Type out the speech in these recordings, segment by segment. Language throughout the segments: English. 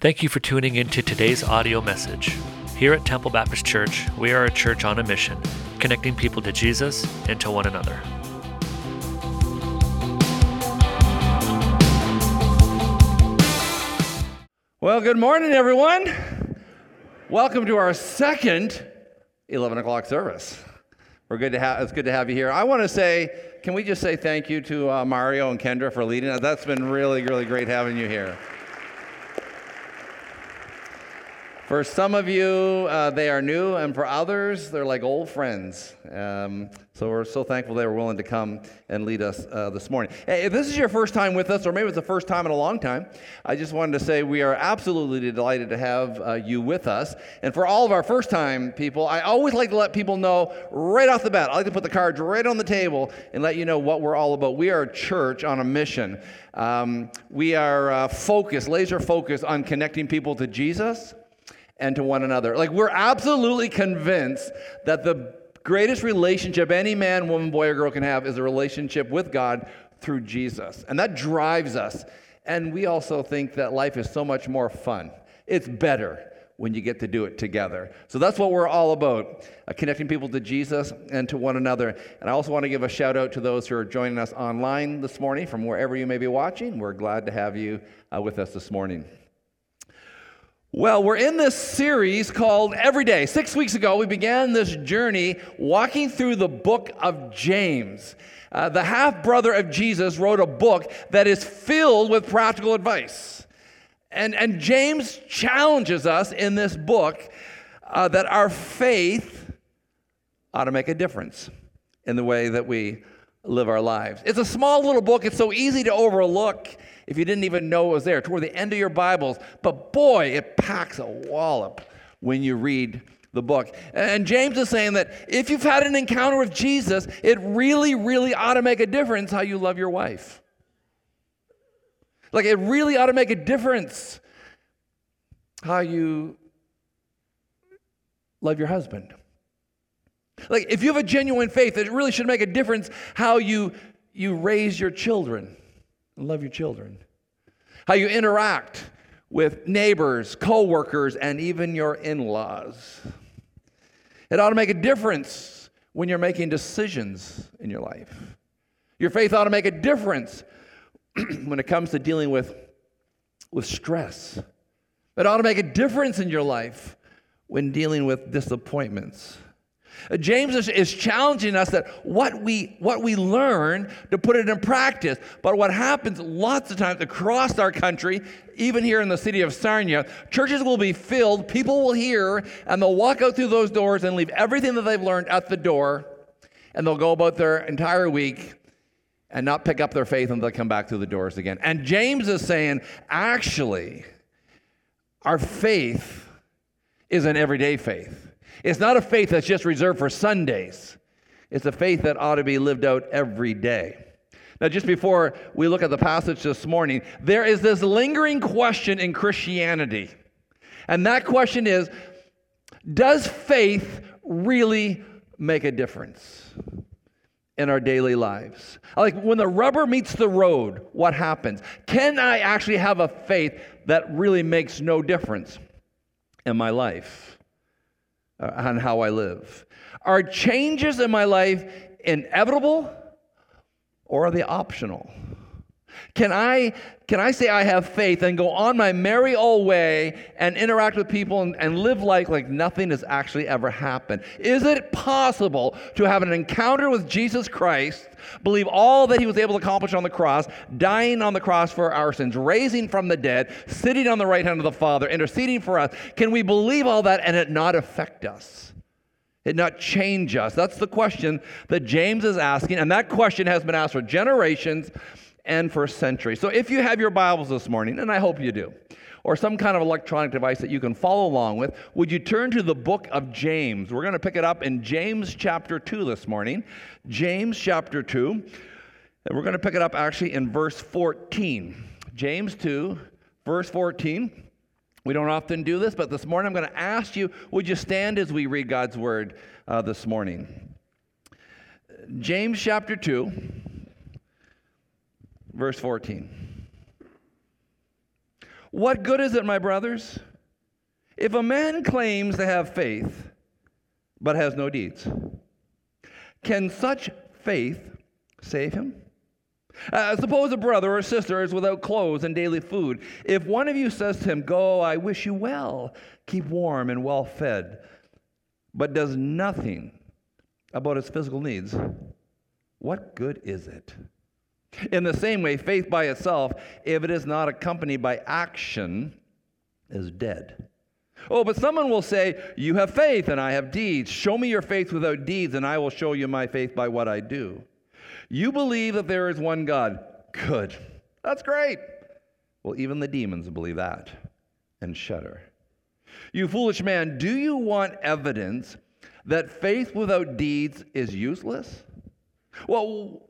Thank you for tuning in to today's audio message. Here at Temple Baptist Church, we are a church on a mission, connecting people to Jesus and to one another. Well, good morning, everyone. Welcome to our second 11 o'clock service. We're good to have. It's good to have you here. I want to say, can we just say thank you to uh, Mario and Kendra for leading us? That's been really, really great having you here. For some of you, uh, they are new, and for others, they're like old friends. Um, so we're so thankful they were willing to come and lead us uh, this morning. Hey, if this is your first time with us, or maybe it's the first time in a long time, I just wanted to say we are absolutely delighted to have uh, you with us. And for all of our first time people, I always like to let people know right off the bat. I like to put the cards right on the table and let you know what we're all about. We are a church on a mission. Um, we are uh, focused, laser focused on connecting people to Jesus and to one another. Like, we're absolutely convinced that the greatest relationship any man, woman, boy, or girl can have is a relationship with God through Jesus. And that drives us. And we also think that life is so much more fun. It's better when you get to do it together. So that's what we're all about uh, connecting people to Jesus and to one another. And I also want to give a shout out to those who are joining us online this morning from wherever you may be watching. We're glad to have you uh, with us this morning. Well, we're in this series called Every Day. Six weeks ago, we began this journey walking through the book of James. Uh, the half brother of Jesus wrote a book that is filled with practical advice. And, and James challenges us in this book uh, that our faith ought to make a difference in the way that we live our lives. It's a small little book, it's so easy to overlook if you didn't even know it was there, toward the end of your Bibles. But boy, it packs a wallop when you read the book. And James is saying that if you've had an encounter with Jesus, it really, really ought to make a difference how you love your wife. Like, it really ought to make a difference how you love your husband. Like, if you have a genuine faith, it really should make a difference how you, you raise your children and love your children. How you interact with neighbors, coworkers, and even your in-laws. It ought to make a difference when you're making decisions in your life. Your faith ought to make a difference when it comes to dealing with, with stress. It ought to make a difference in your life when dealing with disappointments. James is, is, challenging us that what we, what we learn to put it in practice. But what happens lots of times across our country, even here in the city of Sarnia, churches will be filled, people will hear, and they'll walk out through those doors and leave everything that they've learned at the door, and they'll go about their entire week and not pick up their faith until they come back through the doors again. And James is saying, actually, our faith is an everyday faith. It's not a faith that's just reserved for Sundays, it's a faith that ought to be lived out every day. Now, just before we look at the passage this morning, there is this lingering question in Christianity. And that question is Does faith really make a difference in our daily lives? Like when the rubber meets the road, what happens? Can I actually have a faith that really makes no difference in my life? Uh, on how I live? Are changes in my life inevitable or are they optional? Can I, can I say I have faith and go on my merry old way and interact with people and, and live like, like nothing has actually ever happened? Is it possible to have an encounter with Jesus Christ, believe all that he was able to accomplish on the cross, dying on the cross for our sins, raising from the dead, sitting on the right hand of the Father, interceding for us? Can we believe all that and it not affect us? It not change us? That's the question that James is asking, and that question has been asked for generations and for centuries. So if you have your Bibles this morning, and I hope you do, or some kind of electronic device that you can follow along with, would you turn to the book of James? We're going to pick it up in James chapter 2 this morning. James chapter 2. And we're going to pick it up actually in verse 14. James 2, verse 14. We don't often do this, but this morning I'm going to ask you would you stand as we read God's word uh, this morning? James chapter 2 verse 14. What good is it, my brothers, if a man claims to have faith but has no deeds? Can such faith save him? Uh, suppose a brother or sister is without clothes and daily food. If one of you says to him, Go, I wish you well, keep warm and well fed, but does nothing about his physical needs, what good is it? In the same way, faith by itself, if it is not accompanied by action, is dead. Oh, but someone will say, You have faith and I have deeds. Show me your faith without deeds, and I will show you my faith by what I do. You believe that there is one God. Good. That's great. Well, even the demons believe that and shudder. You foolish man, do you want evidence that faith without deeds is useless? Well,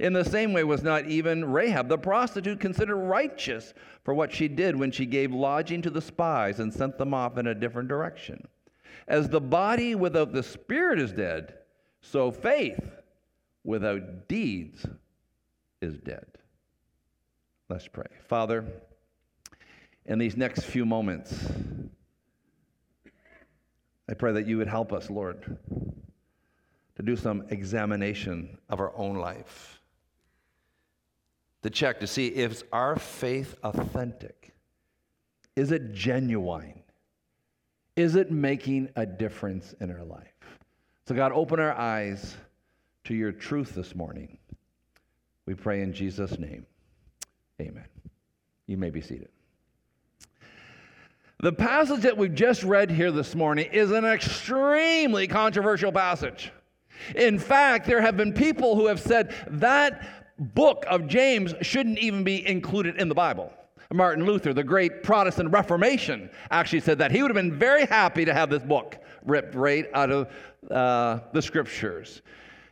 In the same way, was not even Rahab the prostitute considered righteous for what she did when she gave lodging to the spies and sent them off in a different direction? As the body without the spirit is dead, so faith without deeds is dead. Let's pray. Father, in these next few moments, I pray that you would help us, Lord, to do some examination of our own life, to check to see if our faith authentic? Is it genuine? Is it making a difference in our life? So, God, open our eyes to your truth this morning. We pray in Jesus' name. Amen. You may be seated. The passage that we've just read here this morning is an extremely controversial passage. In fact, there have been people who have said that book of James shouldn't even be included in the Bible. Martin Luther, the great Protestant Reformation, actually said that he would have been very happy to have this book ripped right out of uh, the scriptures.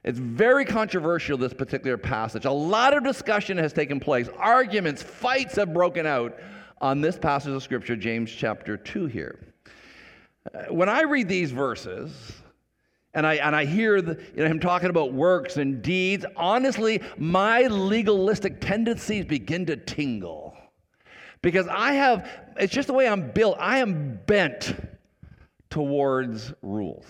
It's very controversial, this particular passage. A lot of discussion has taken place, arguments, fights have broken out on this passage of Scripture, James chapter 2 here. Uh, when I read these verses, and I, and I hear the, you know, him talking about works and deeds, honestly, my legalistic tendencies begin to tingle. Because I have, it's just the way I'm built, I am bent towards rules.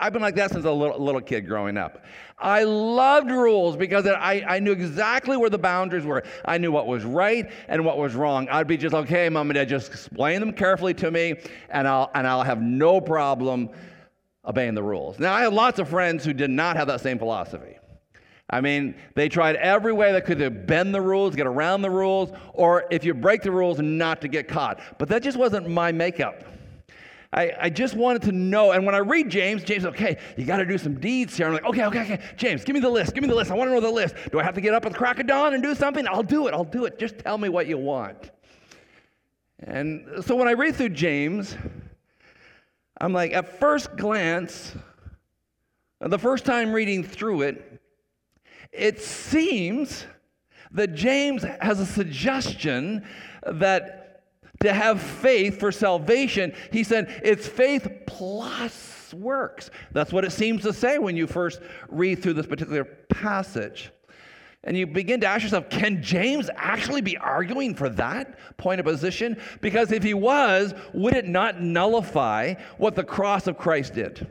I've been like that since a little, little kid growing up. I loved rules because I, I knew exactly where the boundaries were. I knew what was right and what was wrong. I'd be just, okay, mom and dad, just explain them carefully to me, and I'll, and I'll have no problem obeying the rules. Now, I have lots of friends who did not have that same philosophy. I mean, they tried every way they could to bend the rules, get around the rules, or if you break the rules, not to get caught. But that just wasn't my makeup. I, I just wanted to know. And when I read James, James, okay, you got to do some deeds here. I'm like, okay, okay, okay. James, give me the list. Give me the list. I want to know the list. Do I have to get up at the crack of dawn and do something? I'll do it. I'll do it. Just tell me what you want. And so when I read through James, I'm like, at first glance, the first time reading through it, it seems that James has a suggestion that to have faith for salvation, he said it's faith plus works. That's what it seems to say when you first read through this particular passage. And you begin to ask yourself, can James actually be arguing for that point of position? Because if he was, would it not nullify what the cross of Christ did?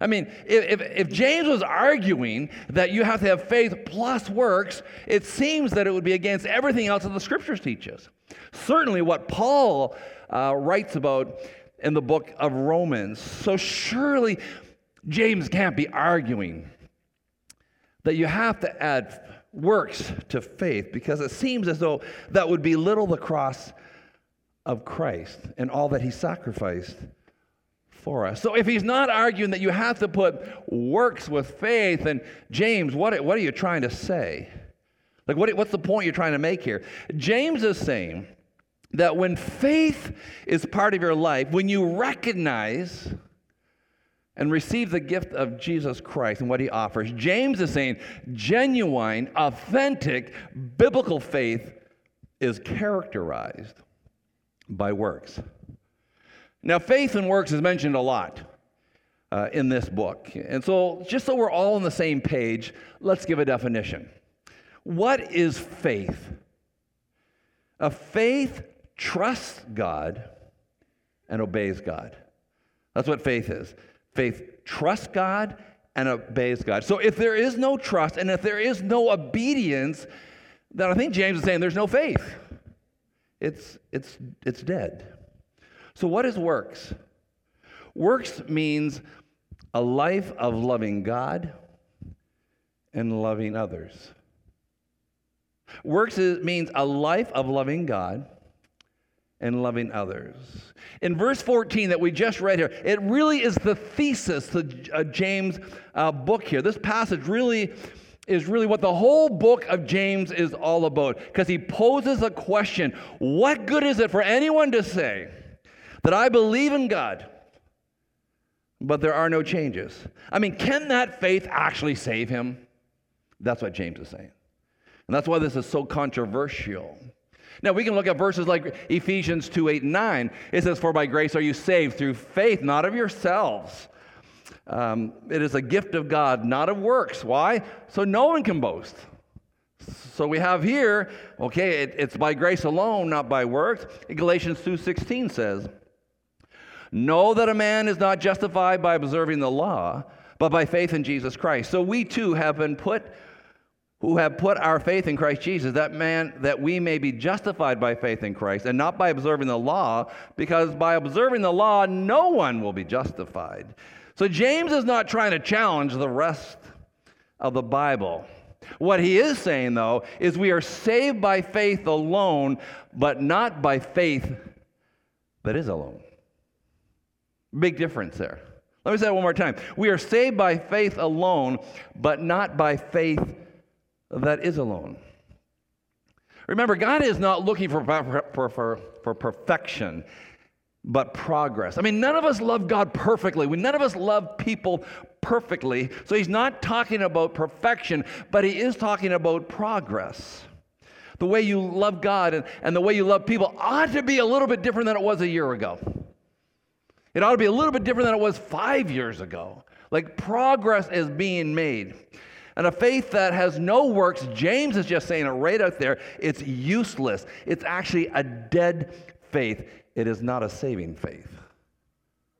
I mean, if, if, James was arguing that you have to have faith plus works, it seems that it would be against everything else that the scriptures teach us. Certainly, what Paul uh, writes about in the book of Romans. So, surely, James can't be arguing that you have to add works to faith because it seems as though that would belittle the cross of Christ and all that he sacrificed for us. So if he's not arguing that you have to put works with faith, and James, what, what are you trying to say? Like, what, what's the point you're trying to make here? James is saying that when faith is part of your life, when you recognize and receive the gift of Jesus Christ and what he offers, James is saying genuine, authentic, biblical faith is characterized by works. Now, faith and works is mentioned a lot uh, in this book. And so, just so we're all on the same page, let's give a definition. What is faith? A faith trusts God and obeys God. That's what faith is. Faith trusts God and obeys God. So if there is no trust and if there is no obedience, then I think James is saying there's no faith. It's, it's, it's dead. So, what is works? Works means a life of loving God and loving others. Works is, means a life of loving God and loving others. In verse 14 that we just read here, it really is the thesis uh, James' uh, book here. This passage really is really what the whole book of James is all about because he poses a question What good is it for anyone to say that I believe in God, but there are no changes? I mean, can that faith actually save him? That's what James is saying. And that's why this is so controversial. Now, we can look at verses like Ephesians 2 8 and 9. It says, For by grace are you saved through faith, not of yourselves. Um, it is a gift of God, not of works. Why? So no one can boast. So we have here, okay, it, it's by grace alone, not by works. Galatians 2:16 says, "Know that a man is not justified by observing the law, but by faith in Jesus Christ." So we too have been put who have put our faith in Christ Jesus, that man, that we may be justified by faith in Christ and not by observing the law, because by observing the law, no one will be justified. So James is not trying to challenge the rest of the Bible. What he is saying, though, is we are saved by faith alone, but not by faith that is alone. Big difference there. Let me say it one more time. We are saved by faith alone, but not by faith that is alone. Remember, God is not looking for, for, for, for perfection, but progress. I mean, none of us love God perfectly. We, none of us love people perfectly. So he's not talking about perfection, but he is talking about progress. The way you love God and, and the way you love people ought to be a little bit different than it was a year ago. It ought to be a little bit different than it was five years ago. Like progress is being made. And a faith that has no works, James is just saying it right out there, it's useless. It's actually a dead faith. It is not a saving faith.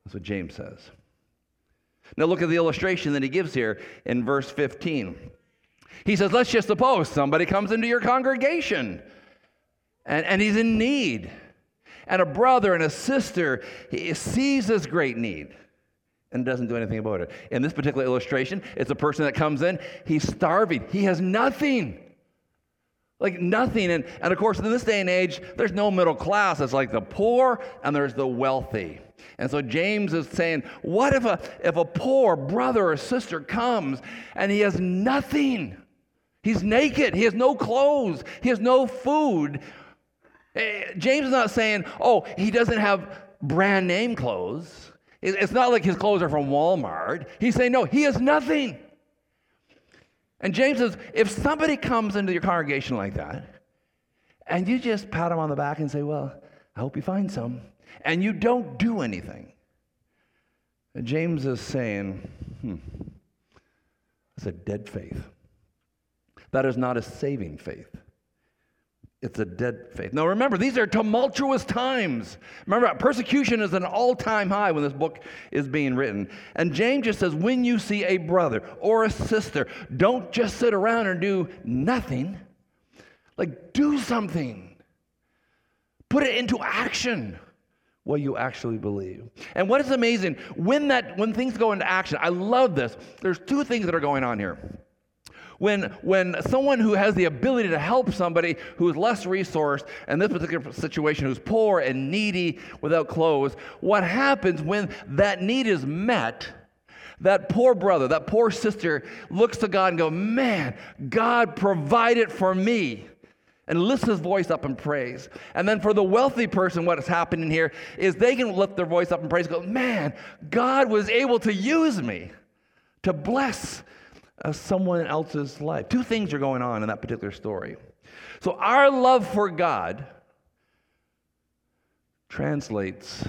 That's what James says. Now look at the illustration that he gives here in verse 15. He says, Let's just suppose somebody comes into your congregation and, and he's in need. And a brother and a sister sees this great need and doesn't do anything about it. In this particular illustration, it's a person that comes in, he's starving, he has nothing. Like nothing. And, and of course, in this day and age, there's no middle class. It's like the poor and there's the wealthy. And so James is saying, what if a, if a poor brother or sister comes and he has nothing? He's naked. He has no clothes. He has no food. Eh, James is not saying, oh, he doesn't have brand name clothes. It's not like his clothes are from Walmart. He's saying, no, he has nothing. And James says, if somebody comes into your congregation like that, and you just pat him on the back and say, well, I hope you find some, and you don't do anything, James is saying, hmm, that's a dead faith. That is not a saving faith. It's a dead faith. Now remember, these are tumultuous times. Remember, persecution is an all time high when this book is being written. And James just says, when you see a brother or a sister, don't just sit around and do nothing. Like, do something. Put it into action what you actually believe. And what is amazing, when that when things go into action, I love this. There's two things that are going on here. When, when someone who has the ability to help somebody who is less resourced, in this particular situation, who's poor and needy without clothes, what happens when that need is met? That poor brother, that poor sister looks to God and go, man, God provided for me. and lifts his voice up in praise. And then for the wealthy person, what's happening here is they can lift their voice up in praise go, Man, God was able to use me to bless someone else's life. Two things are going on in that particular story. So our love for God translates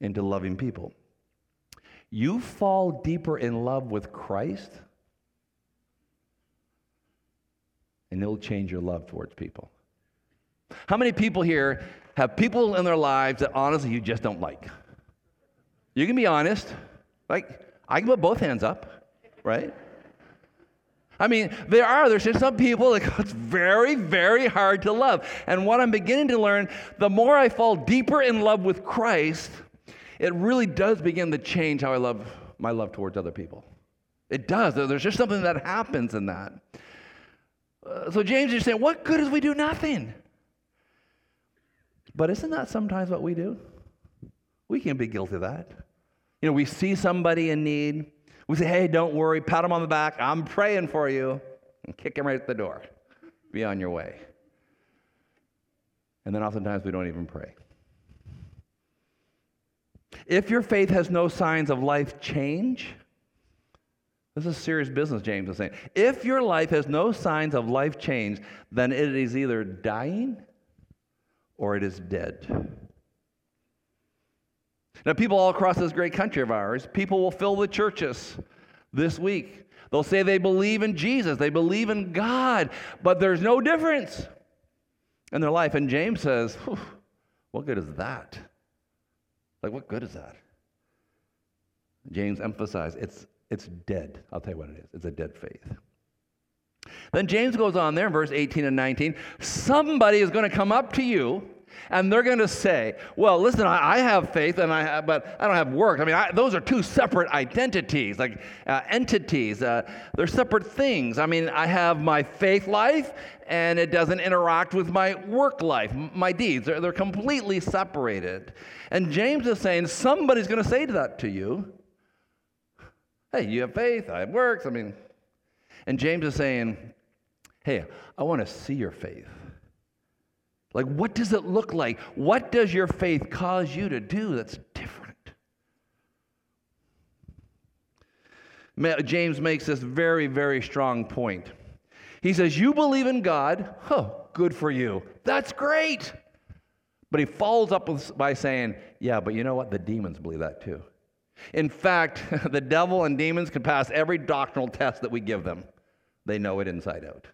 into loving people. You fall deeper in love with Christ and it'll change your love towards people. How many people here have people in their lives that honestly you just don't like? You can be honest. Like, I can put both hands up, right? I mean, there are, there's just some people that it's very, very hard to love. And what I'm beginning to learn, the more I fall deeper in love with Christ, it really does begin to change how I love my love towards other people. It does. There's just something that happens in that. Uh, so James is saying, What good is we do nothing? But isn't that sometimes what we do? We can be guilty of that. You know, we see somebody in need. We say, Hey, don't worry, pat them on the back. I'm praying for you. And kick them right at the door. Be on your way. And then oftentimes we don't even pray. If your faith has no signs of life change, this is serious business, James is saying. If your life has no signs of life change, then it is either dying or it is dead. Now, people all across this great country of ours, people will fill the churches this week. They'll say they believe in Jesus, they believe in God, but there's no difference in their life. And James says, What good is that? Like, what good is that? James emphasized it's it's dead. I'll tell you what it is it's a dead faith. Then James goes on there in verse 18 and 19 somebody is going to come up to you and they're going to say, "Well, listen, I, I, have faith, and I have, but I don't have work. I mean, I, those are two separate identities, like uh, entities. Uh, they're separate things. I mean, I have my faith life, and it doesn't interact with my work life, my deeds. They're, they're completely separated. And James is saying somebody's going to say that to you, Hey, you have faith, I have works. I mean, and James is saying, Hey, I want to see your faith. Like, what does it look like? What does your faith cause you to do that's different? James makes this very, very strong point. He says, You believe in God. Oh, good for you. That's great. But he follows up by saying, Yeah, but you know what? The demons believe that too. In fact, the devil and demons can pass every doctrinal test that we give them. They know it inside out.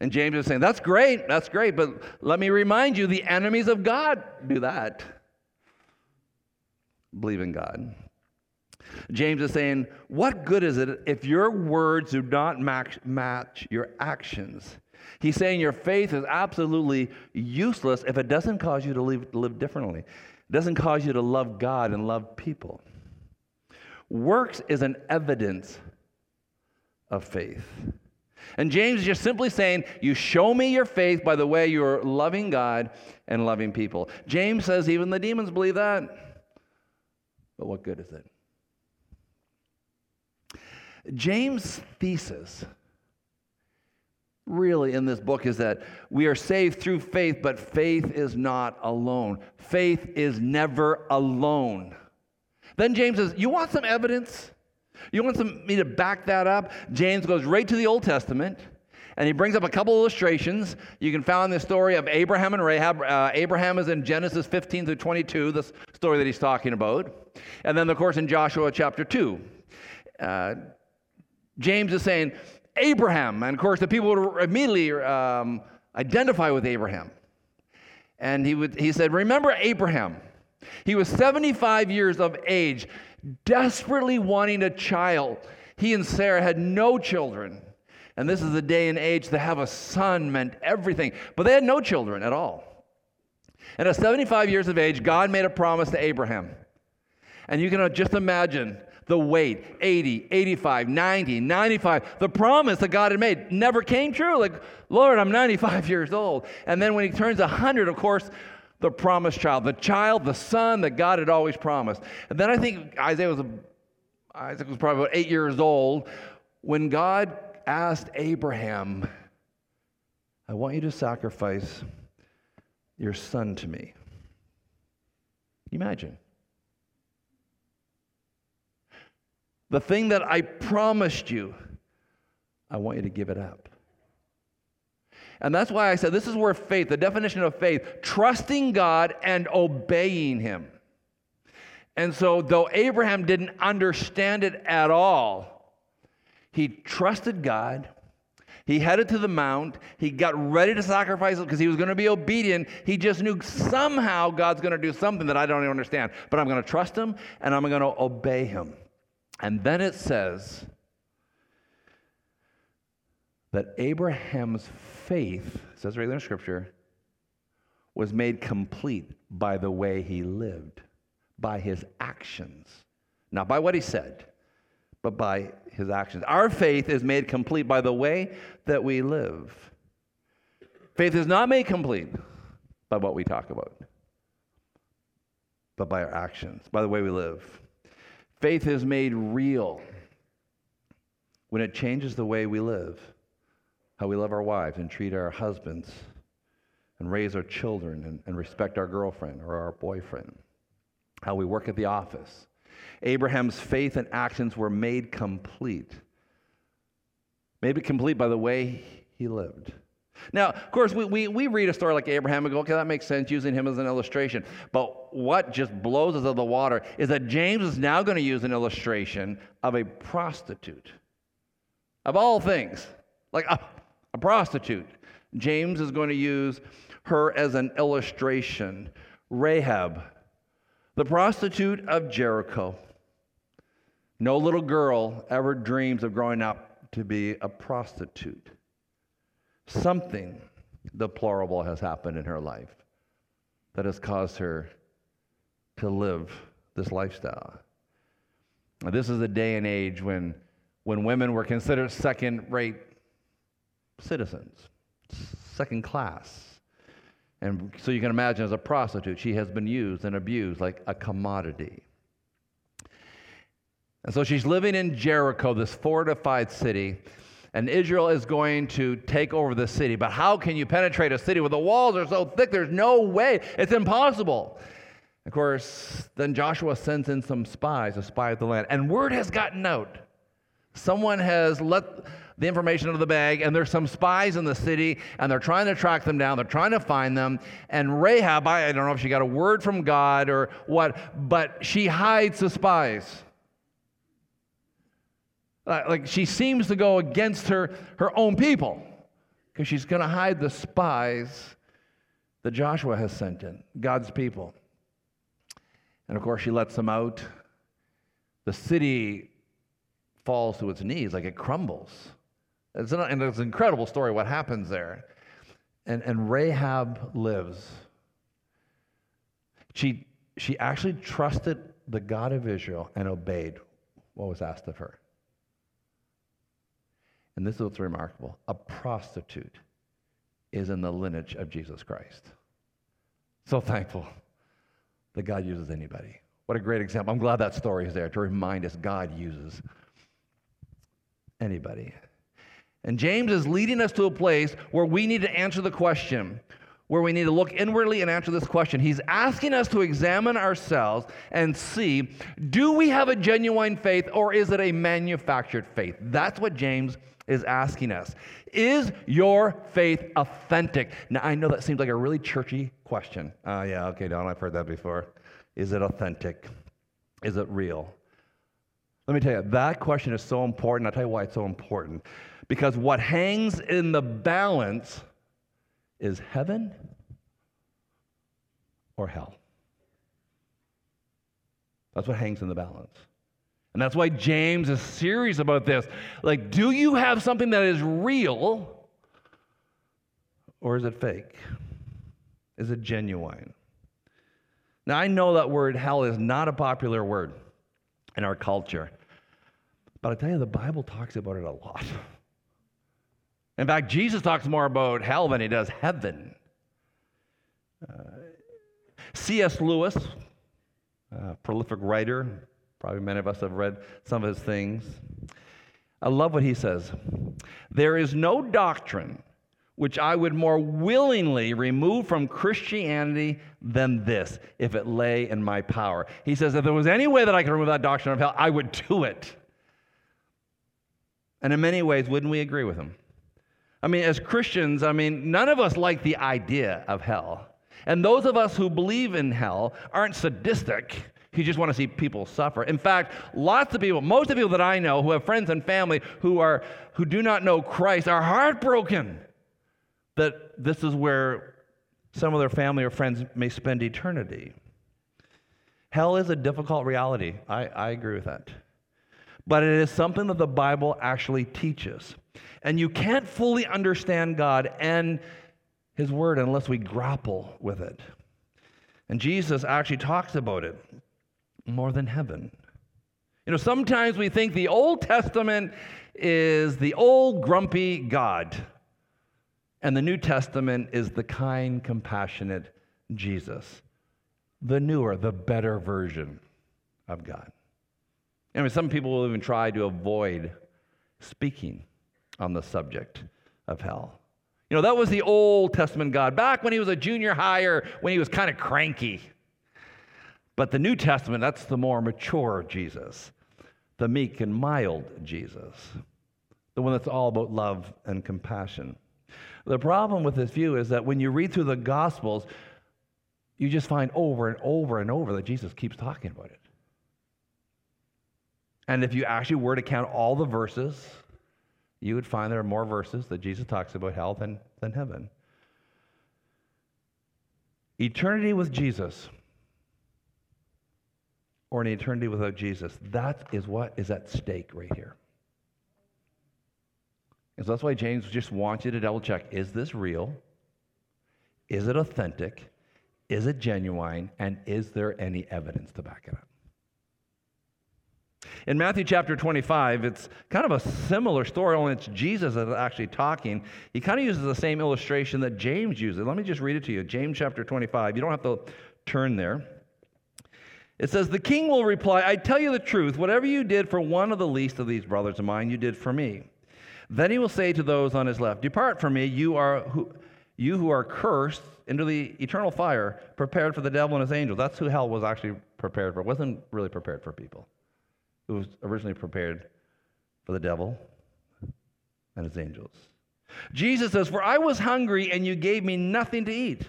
And James is saying, That's great, that's great, but let me remind you the enemies of God do that. Believe in God. James is saying, What good is it if your words do not match, match your actions? He's saying your faith is absolutely useless if it doesn't cause you to live, live differently. It doesn't cause you to love God and love people. Works is an evidence of faith. And James is just simply saying, You show me your faith by the way you're loving God and loving people. James says even the demons believe that. But what good is it? James' thesis really in this book is that we are saved through faith, but faith is not alone. Faith is never alone. Then James says, You want some evidence? You want me to back that up? James goes right to the Old Testament. And he brings up a couple illustrations. You can find the story of Abraham and Rahab. Uh, Abraham is in Genesis 15 through 22, the story that he's talking about. And then, of course, in Joshua chapter 2. Uh, James is saying, Abraham. And of course, the people would immediately um, identify with Abraham. And he, would, he said, Remember Abraham. He was 75 years of age, desperately wanting a child. He and Sarah had no children. And this is the day and age to have a son meant everything. But they had no children at all. And at 75 years of age, God made a promise to Abraham. And you can just imagine the wait 80, 85, 90, 95. The promise that God had made never came true. Like, Lord, I'm 95 years old. And then when he turns 100, of course, the promised child, the child, the son that God had always promised. And then I think Isaiah was, Isaac was probably about eight years old when God asked Abraham I want you to sacrifice your son to me. Imagine. The thing that I promised you, I want you to give it up. And that's why I said this is where faith, the definition of faith, trusting God and obeying Him. And so, though Abraham didn't understand it at all, he trusted God. He headed to the mount. He got ready to sacrifice because he was going to be obedient. He just knew somehow God's going to do something that I don't even understand. But I'm going to trust him and I'm going to obey him. And then it says that Abraham's faith, says in Scripture, was made complete by the way he lived, by his actions. Not by what he said, but by his actions. Our faith is made complete by the way that we live. Faith is not made complete by what we talk about, but by our actions, by the way we live. Faith is made real when it changes the way we live, how we love our wives and treat our husbands and raise our children and, and respect our girlfriend or our boyfriend, how we work at the office. Abraham's faith and actions were made complete. Made complete by the way he lived. Now, of course, we, we, we read a story like Abraham and go, okay, that makes sense using him as an illustration. But what just blows us out of the water is that James is now going to use an illustration of a prostitute. Of all things, like a, a prostitute. James is going to use her as an illustration. Rahab, the prostitute of Jericho. No little girl ever dreams of growing up to be a prostitute. Something deplorable has happened in her life that has caused her to live this lifestyle. Now, this is a day and age when, when women were considered second rate citizens, second class. And so you can imagine as a prostitute, she has been used and abused like a commodity. And so she's living in Jericho, this fortified city and Israel is going to take over the city. But how can you penetrate a city where the walls are so thick? There's no way. It's impossible. Of course, then Joshua sends in some spies to spy out the land, and word has gotten out. Someone has let the information out of the bag, and there's some spies in the city, and they're trying to track them down. They're trying to find them. And Rahab, I don't know if she got a word from God or what, but she hides the spies. Like she seems to go against her, her own people because she's going to hide the spies that Joshua has sent in, God's people. And of course, she lets them out. The city falls to its knees, like it crumbles. It's an, and it's an incredible story what happens there. And, and Rahab lives. She, she actually trusted the God of Israel and obeyed what was asked of her. And this is what's remarkable a prostitute is in the lineage of Jesus Christ. So thankful that God uses anybody. What a great example. I'm glad that story is there to remind us God uses anybody. And James is leading us to a place where we need to answer the question, where we need to look inwardly and answer this question. He's asking us to examine ourselves and see do we have a genuine faith or is it a manufactured faith? That's what James is asking us Is your faith authentic? Now, I know that seems like a really churchy question. Oh, uh, yeah, okay, Don, I've heard that before. Is it authentic? Is it real? Let me tell you, that question is so important. I'll tell you why it's so important. Because what hangs in the balance is heaven or hell. That's what hangs in the balance. And that's why James is serious about this. Like, do you have something that is real or is it fake? Is it genuine? Now, I know that word hell is not a popular word in our culture, but I tell you, the Bible talks about it a lot. In fact, Jesus talks more about hell than he does heaven. Uh, C.S. Lewis, a prolific writer, Probably many of us have read some of his things. I love what he says. There is no doctrine which I would more willingly remove from Christianity than this, if it lay in my power. He says, if there was any way that I could remove that doctrine of hell, I would do it. And in many ways, wouldn't we agree with him? I mean, as Christians, I mean, none of us like the idea of hell. And those of us who believe in hell aren't sadistic. You just want to see people suffer. In fact, lots of people, most of the people that I know who have friends and family who are who do not know Christ are heartbroken that this is where some of their family or friends may spend eternity. Hell is a difficult reality. I, I agree with that. But it is something that the Bible actually teaches. And you can't fully understand God and His Word unless we grapple with it. And Jesus actually talks about it more than heaven. You know, sometimes we think the Old Testament is the old grumpy God. And the New Testament is the kind, compassionate Jesus, the newer, the better version of God. I mean, some people will even try to avoid speaking on the subject of hell. You know, that was the Old Testament God back when he was a junior higher, when he was kind of cranky. But the New Testament, that's the more mature Jesus, the meek and mild Jesus, the one that's all about love and compassion. The problem with this view is that when you read through the Gospels, you just find over and over and over that Jesus keeps talking about it. And if you actually were to count all the verses, you would find there are more verses that Jesus talks about hell than, than heaven. Eternity with Jesus or an eternity without Jesus, that is what is at stake right here. And so that's why James just wants you to double check is this real? Is it authentic? Is it genuine? And is there any evidence to back it up? In Matthew chapter 25, it's kind of a similar story, only it's Jesus that's actually talking. He kind of uses the same illustration that James uses. Let me just read it to you. James chapter 25. You don't have to turn there. It says, The king will reply, I tell you the truth, whatever you did for one of the least of these brothers of mine, you did for me. Then he will say to those on his left, Depart from me, you, are who, you who are cursed, into the eternal fire prepared for the devil and his angels. That's who hell was actually prepared for. It wasn't really prepared for people. It was originally prepared for the devil and his angels. Jesus says, For I was hungry and you gave me nothing to eat.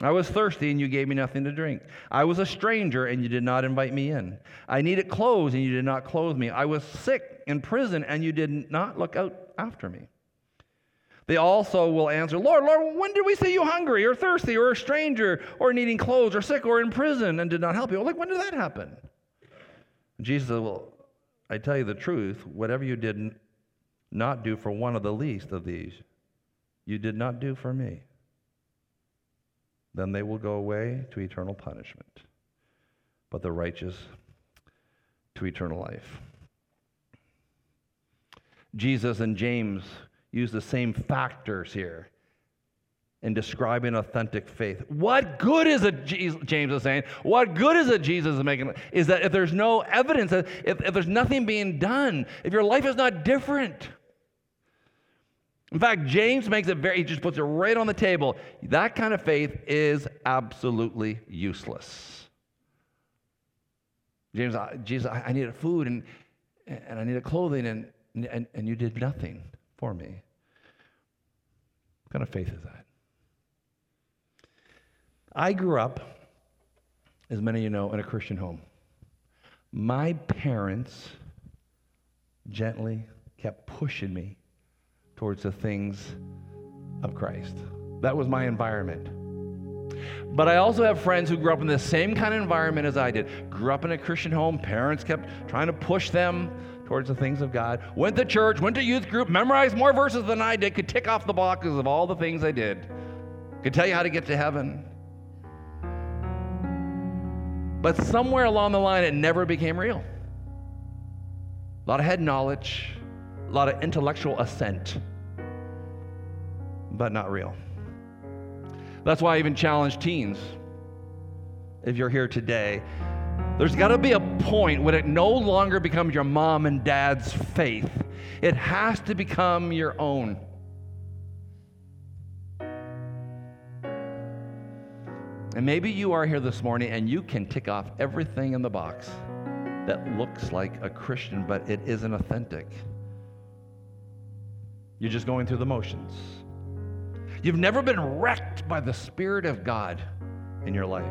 I was thirsty and you gave me nothing to drink. I was a stranger and you did not invite me in. I needed clothes and you did not clothe me. I was sick in prison and you did not look out after me. They also will answer, Lord, Lord, when did we see you hungry or thirsty or a stranger or needing clothes or sick or in prison and did not help you? Like, when did that happen? Jesus said, Well, I tell you the truth, whatever you did not do for one of the least of these, you did not do for me then they will go away to eternal punishment, but the righteous to eternal life. Jesus and James use the same factors here in describing authentic faith. What good is it, James is saying, what good is it Jesus is making? Is that if there's no evidence, if, if there's nothing being done, if your life is not different, in fact, James makes it very, he just puts it right on the table. That kind of faith is absolutely useless. James, Jesus, I needed food and, and I needed clothing, and, and, and you did nothing for me. What kind of faith is that? I grew up, as many of you know, in a Christian home. My parents gently kept pushing me towards the things of Christ. That was my environment. But I also have friends who grew up in the same kind of environment as I did. Grew up in a Christian home, parents kept trying to push them towards the things of God. Went to church, went to youth group, memorized more verses than I did, could tick off the boxes of all the things I did, could tell you how to get to heaven. But somewhere along the line, it never became real. A lot of head knowledge, a lot of intellectual assent, but not real. That's why I even challenge teens. If you're here today, there's got to be a point when it no longer becomes your mom and dad's faith. It has to become your own. And maybe you are here this morning and you can tick off everything in the box that looks like a Christian, but it isn't authentic. You're just going through the motions. You've never been wrecked by the Spirit of God in your life.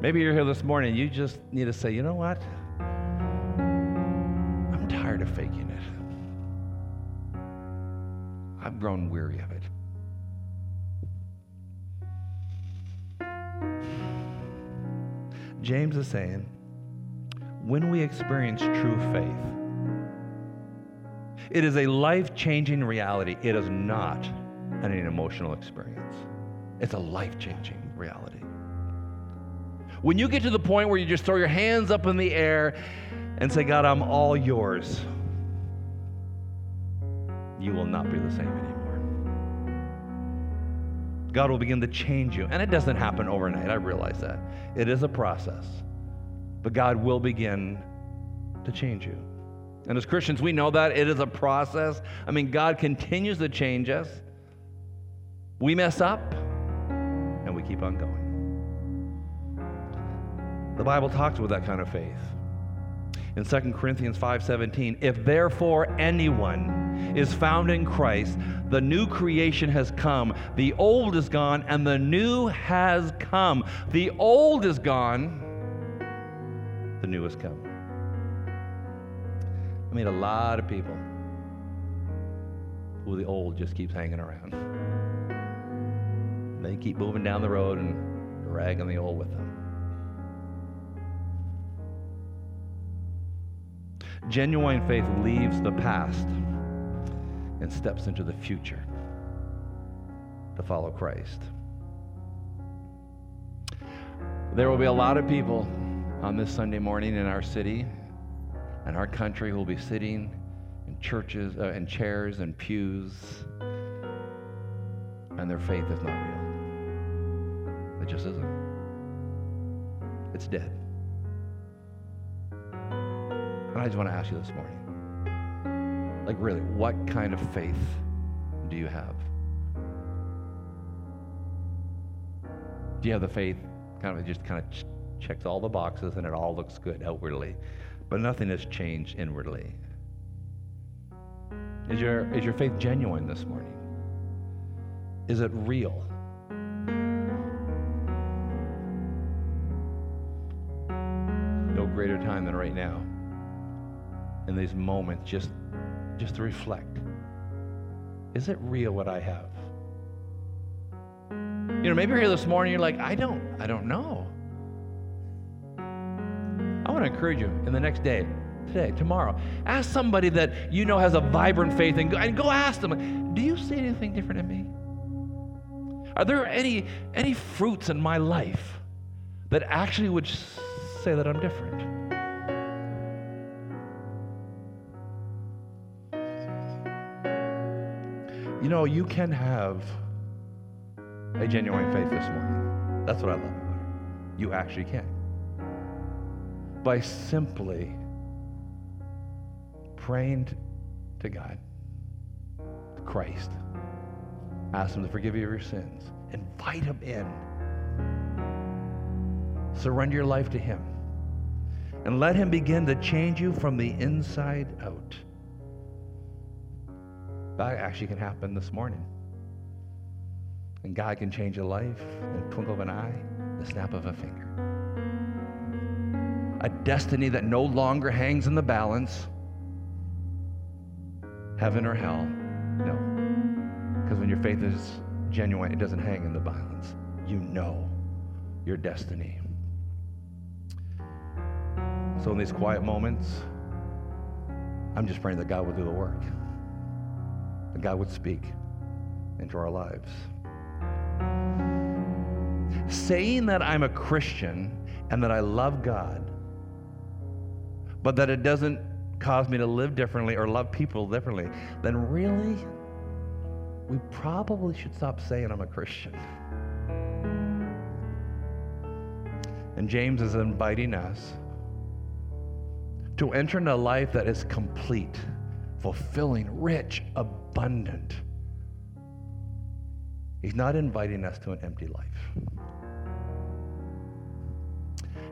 Maybe you're here this morning, you just need to say, you know what? I'm tired of faking it. I've grown weary of it. James is saying, when we experience true faith, it is a life changing reality. It is not an emotional experience, it's a life changing reality. When you get to the point where you just throw your hands up in the air and say, God, I'm all yours, you will not be the same anymore. God will begin to change you. And it doesn't happen overnight. I realize that. It is a process. But God will begin to change you. And as Christians, we know that it is a process. I mean, God continues to change us. We mess up and we keep on going. The Bible talks about that kind of faith. In 2 Corinthians 5:17, if therefore anyone is found in Christ, the new creation has come. The old is gone and the new has come. The old is gone, the new has come. I mean, a lot of people who the old just keeps hanging around. They keep moving down the road and dragging the old with them. Genuine faith leaves the past and steps into the future to follow Christ. There will be a lot of people on this Sunday morning in our city and our country who will be sitting in churches uh, chairs and pews and their faith is not real. It just isn't. It's dead. And I just want to ask you this morning like, really, what kind of faith do you have? Do you have the faith kind of just kind of ch- checks all the boxes and it all looks good outwardly, but nothing has changed inwardly? Is your, is your faith genuine this morning? Is it real? No greater time than right now in these moments just just to reflect. Is it real what i have? You know maybe you're here this morning you're like i don't i don't know. I want to encourage you in the next day today tomorrow. Ask somebody that you know has a vibrant faith and go, and go ask them do you see anything different in me? Are there any any fruits in my life that actually would say that i'm different You know, you can have a genuine faith this morning. That's what I love about it. You actually can. By simply praying to God, Christ, ask Him to forgive you of your sins, invite Him in, surrender your life to Him, and let Him begin to change you from the inside out. That actually can happen this morning. And God can change a life in the twinkle of an eye, the snap of a finger. A destiny that no longer hangs in the balance, heaven or hell. No. Because when your faith is genuine, it doesn't hang in the balance. You know your destiny. So in these quiet moments, I'm just praying that God will do the work that God would speak into our lives. Saying that I'm a Christian and that I love God, but that it doesn't cause me to live differently or love people differently, then really, we probably should stop saying I'm a Christian. And James is inviting us to enter into a life that is complete fulfilling, rich, abundant. He's not inviting us to an empty life.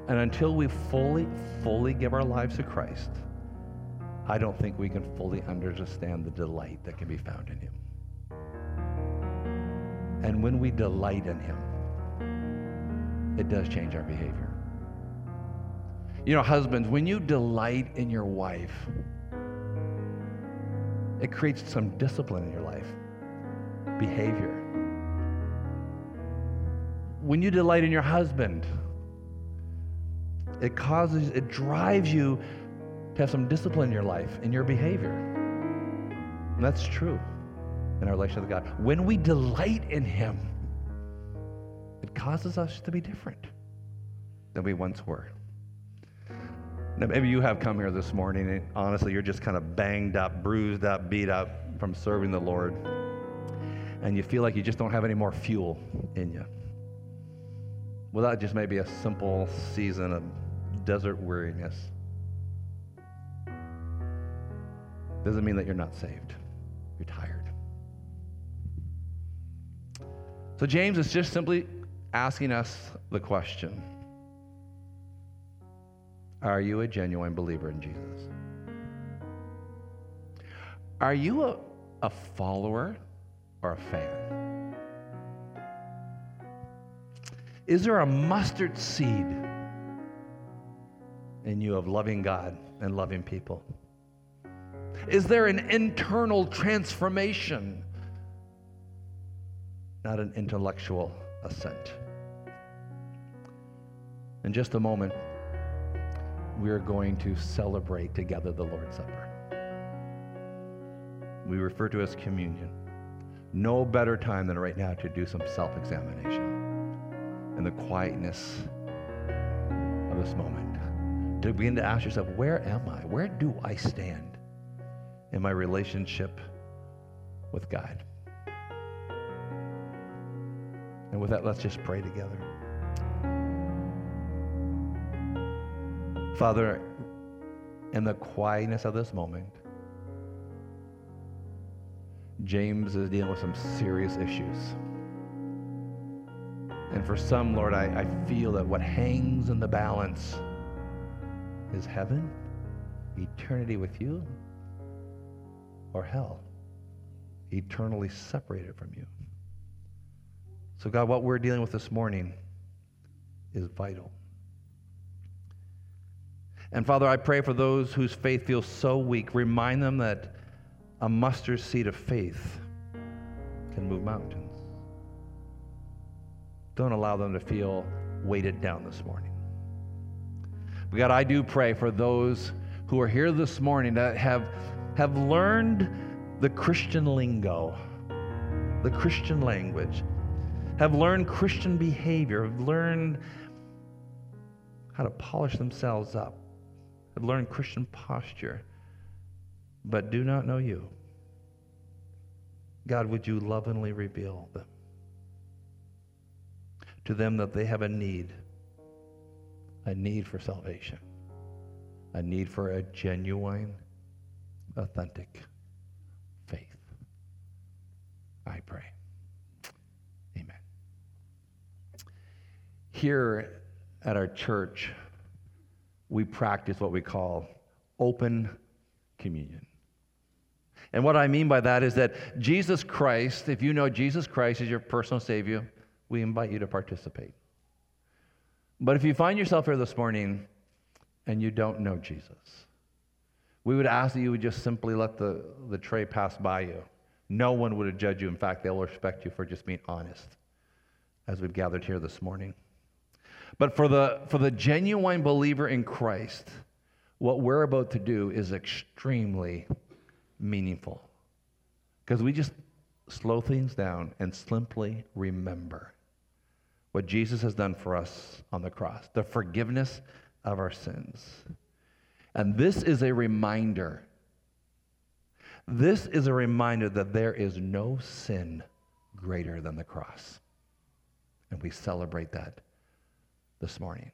And until we fully, fully give our lives to Christ, I don't think we can fully understand the delight that can be found in Him. And when we delight in Him, it does change our behavior. You know, husbands, when you delight in your wife, it creates some discipline in your life, behavior. When you delight in your husband, it causes, it drives you to have some discipline in your life, in your behavior. And that's true in our relationship with God. When we delight in Him, it causes us to be different than we once were. Now, maybe you have come here this morning and honestly, you're just kind of banged up, bruised up, beat up from serving the Lord. And you feel like you just don't have any more fuel in you. Well, that just may be a simple season of desert weariness. Doesn't mean that you're not saved. You're tired. So, James is just simply asking us the question Are you a genuine believer in Jesus? Are you a, a follower or a fan? Is there a mustard seed in you of loving God and loving people? Is there an internal transformation, not an intellectual assent? In just a moment, we are going to celebrate together the Lord's Supper. We refer to as communion. No better time than right now to do some self examination in the quietness of this moment to begin to ask yourself, where am I? Where do I stand in my relationship with God? And with that, let's just pray together. Father, in the quietness of this moment, James is dealing with some serious issues. And for some, Lord, I, I feel that what hangs in the balance is heaven, eternity with you, or hell, eternally separated from you. So, God, what we're dealing with this morning is vital. And Father, I pray for those whose faith feels so weak, remind them that a mustard seed of faith can move mountains. Don't allow them to feel weighted down this morning. But God, I do pray for those who are here this morning that have, have learned the Christian lingo, the Christian language, have learned Christian behavior, have learned how to polish themselves up, have learned Christian posture, but do not know you. God, would you lovingly reveal them to them that they have a need a need for salvation, a need for a genuine, authentic faith. I pray. Amen. Here at our church, we practice what we call open communion. And what I mean by that is that Jesus Christ, if you know Jesus Christ is your personal Savior, we invite you to participate. But if you find yourself here this morning and you don't know Jesus, we would ask that you would just simply let the, the tray pass by you. No one would judge you. In fact, they'll respect you for just being honest as we've gathered here this morning. But for the, for the genuine believer in Christ, what we're about to do is extremely meaningful. Because we just slow things down and simply remember what Jesus has done for us on the cross, the forgiveness of our sins. And this is a reminder. This is a reminder that there is no sin greater than the cross. And we celebrate that this morning.